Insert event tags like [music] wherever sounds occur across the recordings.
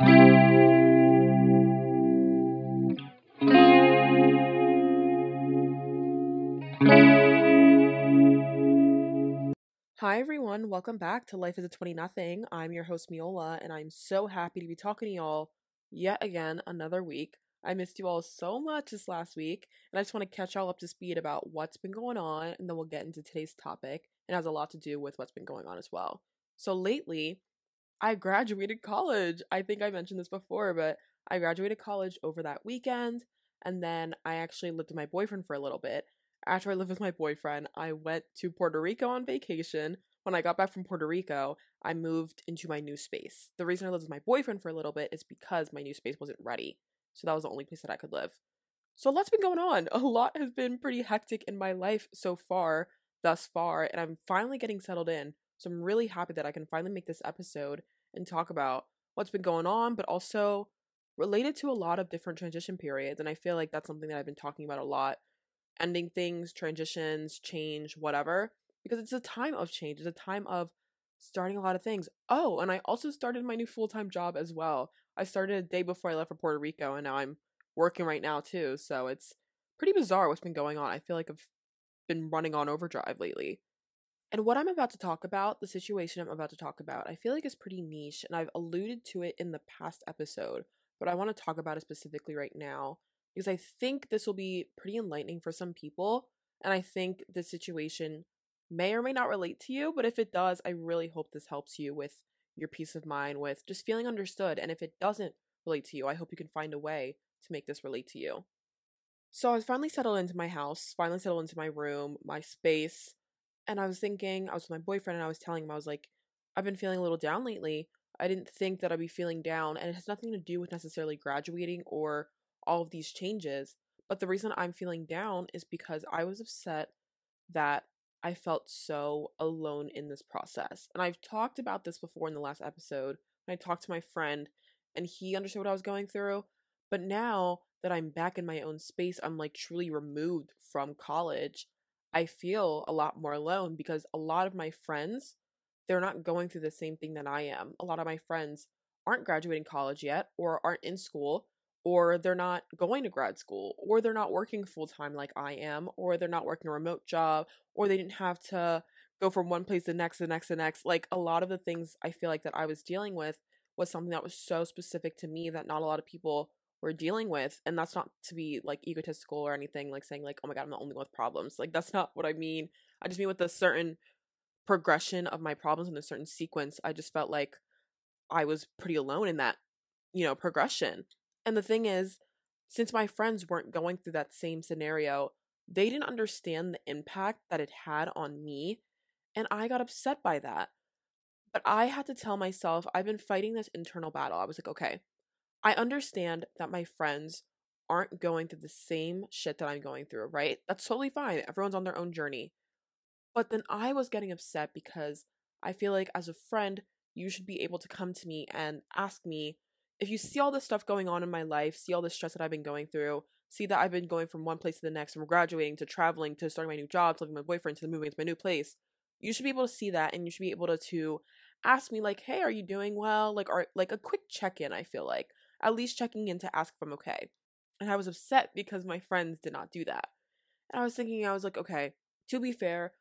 Hi everyone, welcome back to Life is a 20 Nothing. I'm your host Miola and I'm so happy to be talking to y'all yet again another week. I missed you all so much this last week and I just want to catch y'all up to speed about what's been going on and then we'll get into today's topic. It has a lot to do with what's been going on as well. So lately, I graduated college. I think I mentioned this before, but I graduated college over that weekend and then I actually lived with my boyfriend for a little bit after I lived with my boyfriend, I went to Puerto Rico on vacation. When I got back from Puerto Rico, I moved into my new space. The reason I lived with my boyfriend for a little bit is because my new space wasn't ready. So that was the only place that I could live. So a lot's been going on. [laughs] A lot has been pretty hectic in my life so far, thus far, and I'm finally getting settled in. So I'm really happy that I can finally make this episode and talk about what's been going on, but also related to a lot of different transition periods. And I feel like that's something that I've been talking about a lot ending things, transitions, change, whatever, because it's a time of change. It's a time of starting a lot of things. Oh, and I also started my new full time job as well. I started a day before I left for Puerto Rico, and now I'm working right now too. So it's pretty bizarre what's been going on. I feel like I've been running on overdrive lately. And what I'm about to talk about, the situation I'm about to talk about, I feel like is pretty niche, and I've alluded to it in the past episode, but I want to talk about it specifically right now because I think this will be pretty enlightening for some people. And I think this situation may or may not relate to you, but if it does, I really hope this helps you with your peace of mind, with just feeling understood. And if it doesn't relate to you, I hope you can find a way to make this relate to you. So I was finally settled into my house, finally settled into my room, my space. And I was thinking, I was with my boyfriend and I was telling him, I was like, I've been feeling a little down lately. I didn't think that I'd be feeling down. And it has nothing to do with necessarily graduating or all of these changes. But the reason I'm feeling down is because I was upset that I felt so alone in this process. And I've talked about this before in the last episode. I talked to my friend and he understood what I was going through. But now that I'm back in my own space, I'm like truly removed from college. I feel a lot more alone because a lot of my friends, they're not going through the same thing that I am. A lot of my friends aren't graduating college yet or aren't in school or they're not going to grad school, or they're not working full time like I am, or they're not working a remote job, or they didn't have to go from one place to the next, the next, the next. Like a lot of the things I feel like that I was dealing with was something that was so specific to me that not a lot of people were dealing with. And that's not to be like egotistical or anything, like saying like, oh my god, I'm the only one with problems. Like that's not what I mean. I just mean with a certain progression of my problems in a certain sequence, I just felt like I was pretty alone in that, you know, progression. And the thing is, since my friends weren't going through that same scenario, they didn't understand the impact that it had on me. And I got upset by that. But I had to tell myself, I've been fighting this internal battle. I was like, okay, I understand that my friends aren't going through the same shit that I'm going through, right? That's totally fine. Everyone's on their own journey. But then I was getting upset because I feel like as a friend, you should be able to come to me and ask me if you see all this stuff going on in my life, see all the stress that I've been going through, see that I've been going from one place to the next, from graduating to traveling to starting my new job, to with my boyfriend, to moving to my new place, you should be able to see that and you should be able to, to ask me like, hey, are you doing well? Like, are like a quick check in. I feel like at least checking in to ask if I'm okay. And I was upset because my friends did not do that. And I was thinking, I was like, okay, to be fair,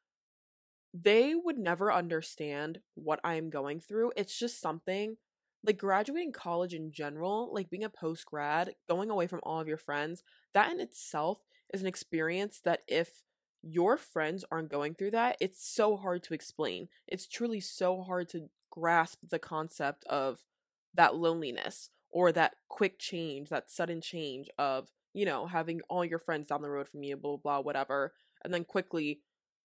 they would never understand what I'm going through. It's just something like graduating college in general, like being a post grad, going away from all of your friends, that in itself is an experience that if your friends aren't going through that, it's so hard to explain. It's truly so hard to grasp the concept of that loneliness or that quick change, that sudden change of, you know, having all your friends down the road from you, blah, blah, blah, whatever. And then quickly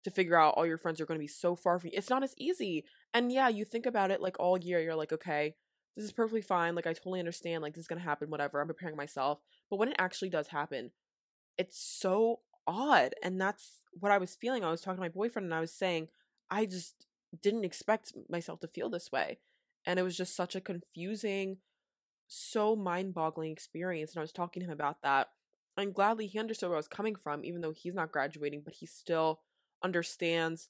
to figure out all your friends are going to be so far from you. It's not as easy. And yeah, you think about it like all year, you're like, okay, this is perfectly fine. Like, I totally understand. Like, this is going to happen, whatever. I'm preparing myself. But when it actually does happen, it's so odd. And that's what I was feeling. I was talking to my boyfriend and I was saying, I just didn't expect myself to feel this way. And it was just such a confusing, so mind boggling experience. And I was talking to him about that. And gladly he understood where I was coming from, even though he's not graduating, but he still understands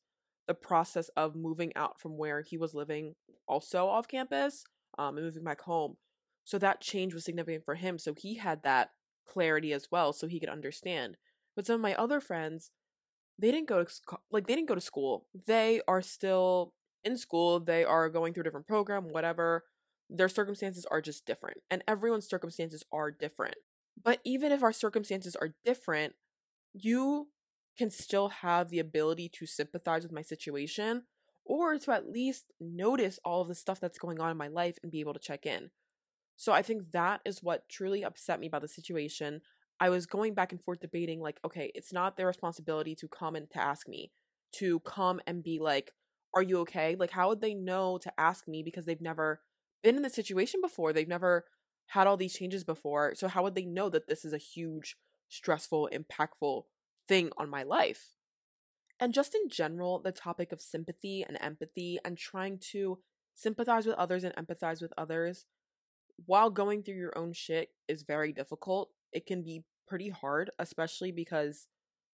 the process of moving out from where he was living also off campus um, and moving back home. So that change was significant for him. So he had that clarity as well so he could understand. But some of my other friends, they didn't go to like they didn't go to school. They are still in school. They are going through a different program, whatever. Their circumstances are just different. And everyone's circumstances are different. But even if our circumstances are different, you can still have the ability to sympathize with my situation or to at least notice all of the stuff that's going on in my life and be able to check in. So I think that is what truly upset me about the situation. I was going back and forth debating, like, okay, it's not their responsibility to come and to ask me, to come and be like, are you okay? Like, how would they know to ask me because they've never been in this situation before? They've never had all these changes before. So, how would they know that this is a huge, stressful, impactful thing on my life? And just in general, the topic of sympathy and empathy and trying to sympathize with others and empathize with others while going through your own shit is very difficult. It can be pretty hard, especially because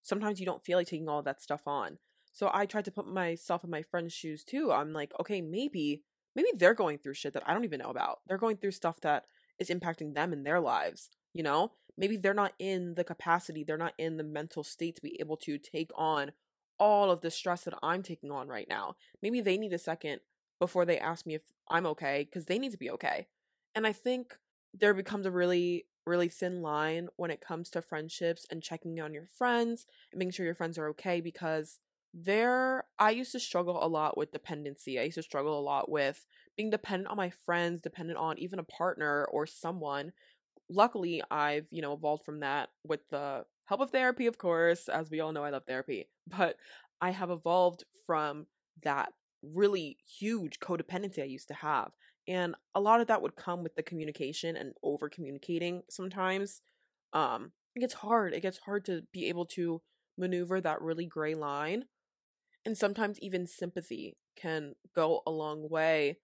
sometimes you don't feel like taking all that stuff on. So I tried to put myself in my friend's shoes too. I'm like, okay, maybe maybe they're going through shit that I don't even know about. They're going through stuff that is impacting them in their lives, you know? Maybe they're not in the capacity, they're not in the mental state to be able to take on all of the stress that I'm taking on right now. Maybe they need a second before they ask me if I'm okay because they need to be okay. And I think there becomes a really really thin line when it comes to friendships and checking on your friends and making sure your friends are okay because there I used to struggle a lot with dependency. I used to struggle a lot with being dependent on my friends, dependent on even a partner or someone. Luckily, I've, you know, evolved from that with the help of therapy, of course, as we all know I love therapy. [laughs] But I have evolved from that really huge codependency I used to have. And a lot of that would come with the communication and over communicating sometimes. Um, it gets hard. It gets hard to be able to maneuver that really gray line. And sometimes even sympathy can go a long way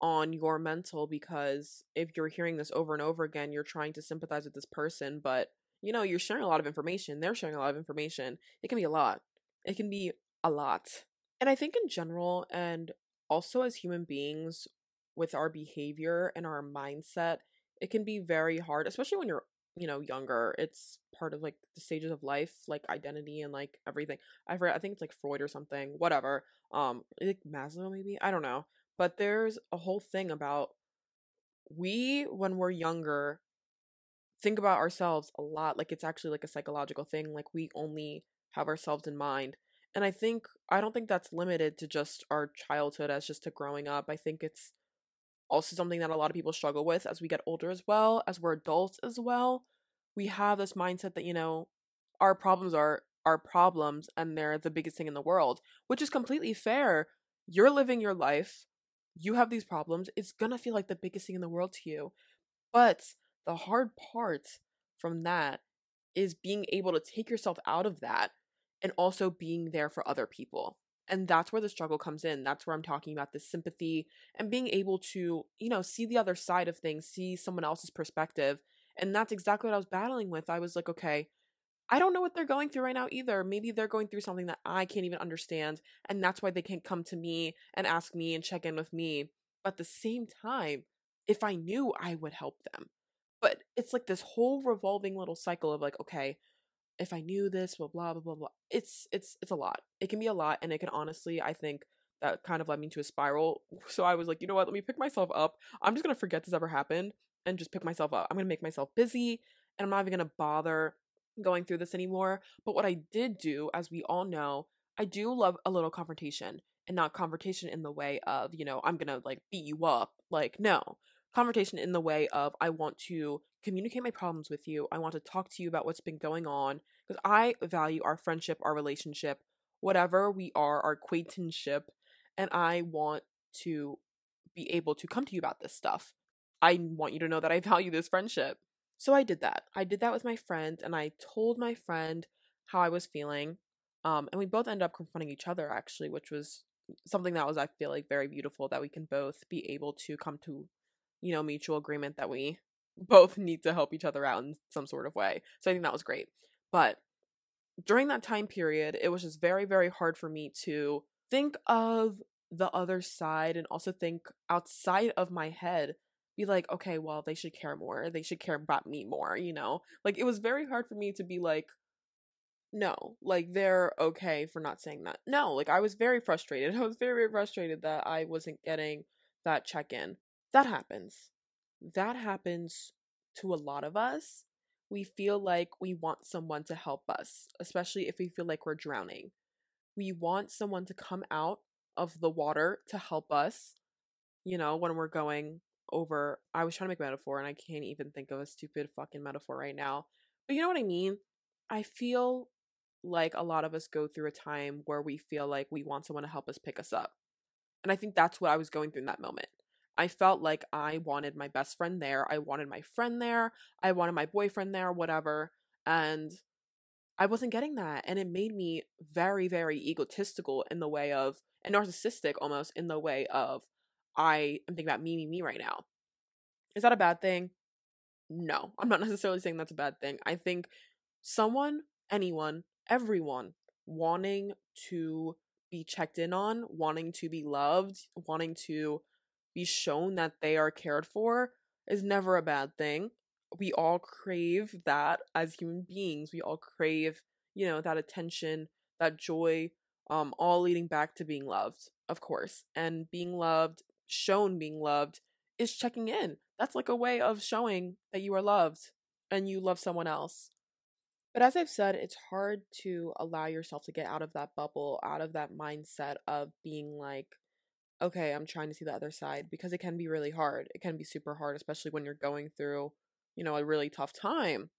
on your mental because if you're hearing this over and over again, you're trying to sympathize with this person, but you know, you're sharing a lot of information. They're sharing a lot of information. It can be a lot. It can be a lot. And I think in general, and also as human beings, with our behavior and our mindset, it can be very hard, especially when you're, you know, younger. It's part of like the stages of life, like identity and like everything. I forget, I think it's like Freud or something, whatever. Um, like Maslow maybe, I don't know. But there's a whole thing about we, when we're younger, think about ourselves a lot. Like it's actually like a psychological thing. Like we only have ourselves in mind. And I think, I don't think that's limited to just our childhood as just to growing up. I think it's also something that a lot of people struggle with as we get older as well, as we're adults as well. We have this mindset that, you know, our problems are our problems and they're the biggest thing in the world, which is completely fair. You're living your life, you have these problems, it's gonna feel like the biggest thing in the world to you. But the hard part from that is being able to take yourself out of that and also being there for other people. And that's where the struggle comes in. That's where I'm talking about the sympathy and being able to, you know, see the other side of things, see someone else's perspective. And that's exactly what I was battling with. I was like, okay, I don't know what they're going through right now either. Maybe they're going through something that I can't even understand. And that's why they can't come to me and ask me and check in with me. But at the same time, if I knew, I would help them. But it's like this whole revolving little cycle of like, okay, if I knew this, blah blah blah blah blah. It's it's it's a lot. It can be a lot, and it can honestly, I think that kind of led me to a spiral. [laughs] So I was like, you know what? Let me pick myself up. I'm just gonna forget this ever happened and just pick myself up. I'm gonna make myself busy, and I'm not even gonna bother going through this anymore. But what I did do, as we all know, I do love a little confrontation, and not confrontation in the way of you know I'm gonna like beat you up. Like no, confrontation in the way of I want to communicate my problems with you. I want to talk to you about what's been going on because I value our friendship, our relationship, whatever we are, our acquaintanceship, and I want to be able to come to you about this stuff. I want you to know that I value this friendship. So I did that. I did that with my friend and I told my friend how I was feeling. Um, and we both ended up confronting each other actually, which was something that was I feel like very beautiful that we can both be able to come to, you know, mutual agreement that we both need to help each other out in some sort of way. So I think that was great. But during that time period, it was just very, very hard for me to think of the other side and also think outside of my head be like, okay, well, they should care more. They should care about me more, you know? Like, it was very hard for me to be like, no, like, they're okay for not saying that. No, like, I was very frustrated. [laughs] I was very, very frustrated that I wasn't getting that check in. That happens. That happens to a lot of us. We feel like we want someone to help us, especially if we feel like we're drowning. We want someone to come out of the water to help us, you know, when we're going over. I was trying to make a metaphor and I can't even think of a stupid fucking metaphor right now. But you know what I mean? I feel like a lot of us go through a time where we feel like we want someone to help us pick us up. And I think that's what I was going through in that moment. I felt like I wanted my best friend there. I wanted my friend there. I wanted my boyfriend there, whatever. And I wasn't getting that. And it made me very, very egotistical in the way of, and narcissistic almost in the way of, I am thinking about me, me, me right now. Is that a bad thing? No, I'm not [laughs] necessarily saying that's a bad thing. I think someone, anyone, everyone wanting to be checked in on, wanting to be loved, wanting to be shown that they are cared for is never a bad thing. We all crave that as human beings. We all crave, you know, that attention, that joy, um, all leading back to being loved, of course. And being loved, shown being loved, is checking in. That's like a way of showing that you are loved and you love someone else. But as I've said, it's hard to allow yourself to get out of that bubble, out of that mindset of being like, okay, I'm trying to see the other side because it can be really hard. It can be super hard, especially when you're going through, you know, a really tough time.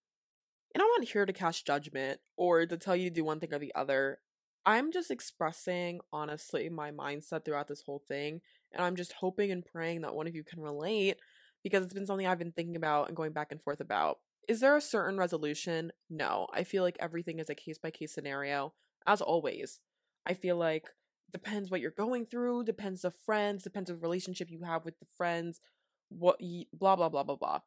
And I'm not here to cast judgment or to tell you to do one thing or the other. I'm just expressing, honestly, my mindset throughout this whole thing. And I'm just hoping and praying that one of you can relate because it's been something I've been thinking about and going back and forth about. Is there a certain resolution? No. I feel like everything is a case by case scenario, as always. I feel like depends what you're going through, depends the friends, depends the relationship you have with the friends, what you, blah blah blah blah blah.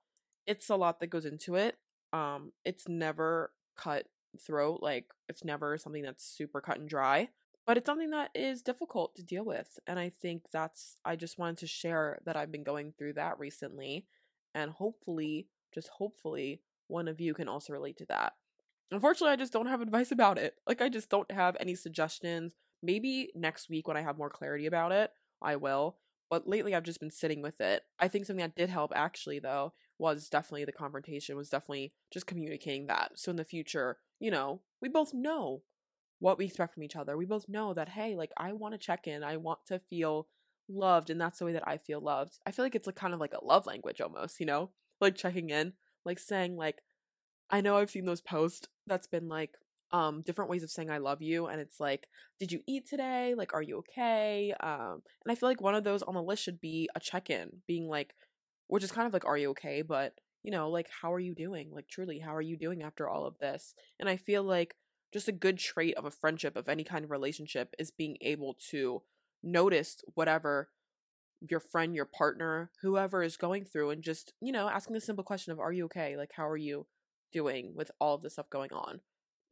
It's a lot that goes into it. Um, it's never cut throat, like it's never something that's super cut and dry, but it's something that is difficult to deal with. And I think that's I just wanted to share that I've been going through that recently, and hopefully, just hopefully, one of you can also relate to that. Unfortunately, I just don't have advice about it. Like, I just don't have any suggestions Maybe next week when I have more clarity about it, I will. But lately I've just been sitting with it. I think something that did help actually though was definitely the confrontation, was definitely just communicating that. So in the future, you know, we both know what we expect from each other. We both know that hey, like I want to check in. I want to feel loved and that's the way that I feel loved. I feel like it's like kind of like a love language almost, you know? Like checking in, like saying like I know I've seen those posts that's been like um different ways of saying I love you and it's like did you eat today? Like are you okay? Um and I feel like one of those on the list should be a check-in being like which is kind of like are you okay? But you know like how are you doing? Like truly how are you doing after all of this? And I feel like just a good trait of a friendship of any kind of relationship is being able to notice whatever your friend your partner whoever is going through and just you know asking the simple question of are you okay? Like how are you doing with all of this stuff going on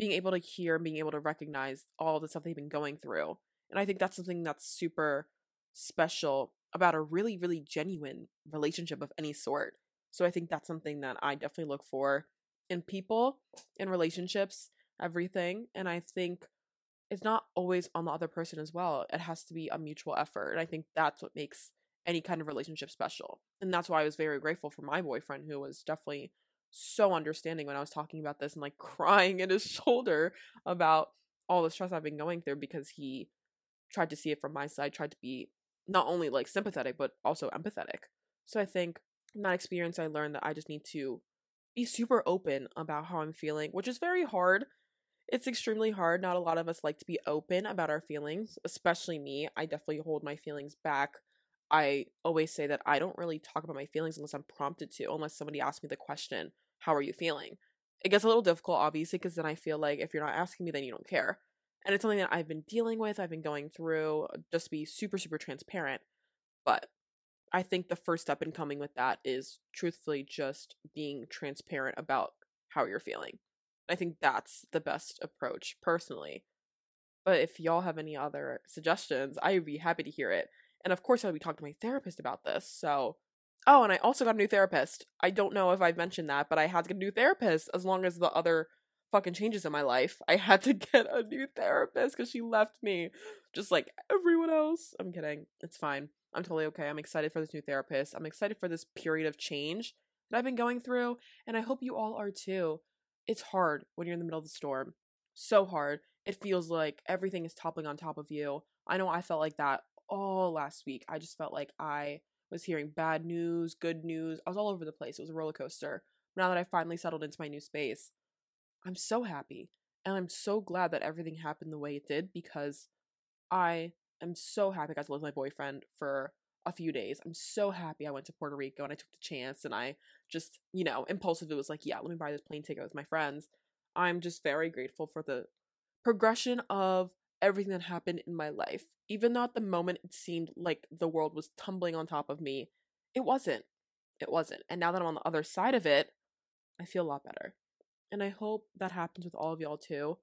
being able to hear and being able to recognize all the stuff they've been going through. And I think that's something that's super special about a really, really genuine relationship of any sort. So I think that's something that I definitely look for in people, in relationships, everything. And I think it's not always on the other person as well. It has to be a mutual effort. And I think that's what makes any kind of relationship special. And that's why I was very grateful for my boyfriend, who was definitely so understanding when I was talking about this and like [laughs] crying at his shoulder about all the stress I've been going through because he tried to see it from my side, tried to be not only like sympathetic but also empathetic. So I think in that experience I learned that I just need to be super open about how I'm feeling, which is very hard. It's extremely hard. Not a lot of us like to be open about our feelings, especially me. I definitely hold my feelings back I always say that I don't really talk about my feelings unless I'm prompted to, unless somebody asks me the question, How are you feeling? It gets a little difficult, obviously, because then I feel like if you're not asking me, then you don't care. And it's something that I've been dealing with, I've been going through, uh, just be super, super transparent. But I think the first step in coming with that is truthfully just being transparent about how you're feeling. I think that's the best approach personally. But if y'all have any other suggestions, I'd be happy to hear it. And of course, I'll be talking to my therapist about this. So Oh, and I also got a new therapist. I don't know if I've mentioned that, but I had to get a new therapist as long as the other fucking changes in my life. I had to [laughs] get a new therapist because she left me just like everyone else. I'm kidding. It's fine. I'm totally okay. I'm excited for this new therapist. I'm excited for this period of change that I've been going through, and I hope you all are too. It's hard when you're in the middle of the storm. So hard. It feels like everything is toppling on top of you. I know I felt like that all last week. I just felt like I was hearing bad news, good news. I was all over the place. It was a roller coaster. Now that I finally settled into my new space, I'm so happy. And I'm so glad that everything happened the way it did because I am so happy I got to live with my boyfriend for a few days. I'm so happy I went to Puerto Rico and I took the chance and I just, you know, impulsively was like, yeah, let me buy this plane ticket with my friends. I'm just very grateful for the progression of everything that happened in my life. Even though at the moment it seemed like the world was tumbling on top of me, it wasn't. It wasn't. And now that I'm on the other side of it, I feel a lot better. And I hope that happens with all of y'all too.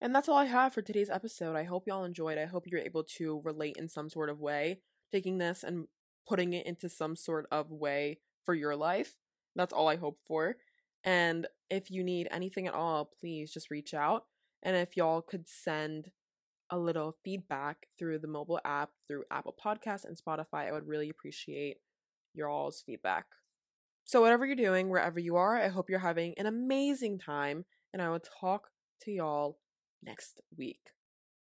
And that's all I have for today's episode. I hope y'all enjoyed. I hope you're able to relate in some sort of way, taking this and putting it into some sort of way for your life. That's all I hope for. And if you need anything at all, please just reach out. And if y'all could send a little feedback through the mobile app, through Apple Podcasts and Spotify, I would really appreciate your all's feedback. So, whatever you're doing, wherever you are, I hope you're having an amazing time, and I will talk to y'all next week.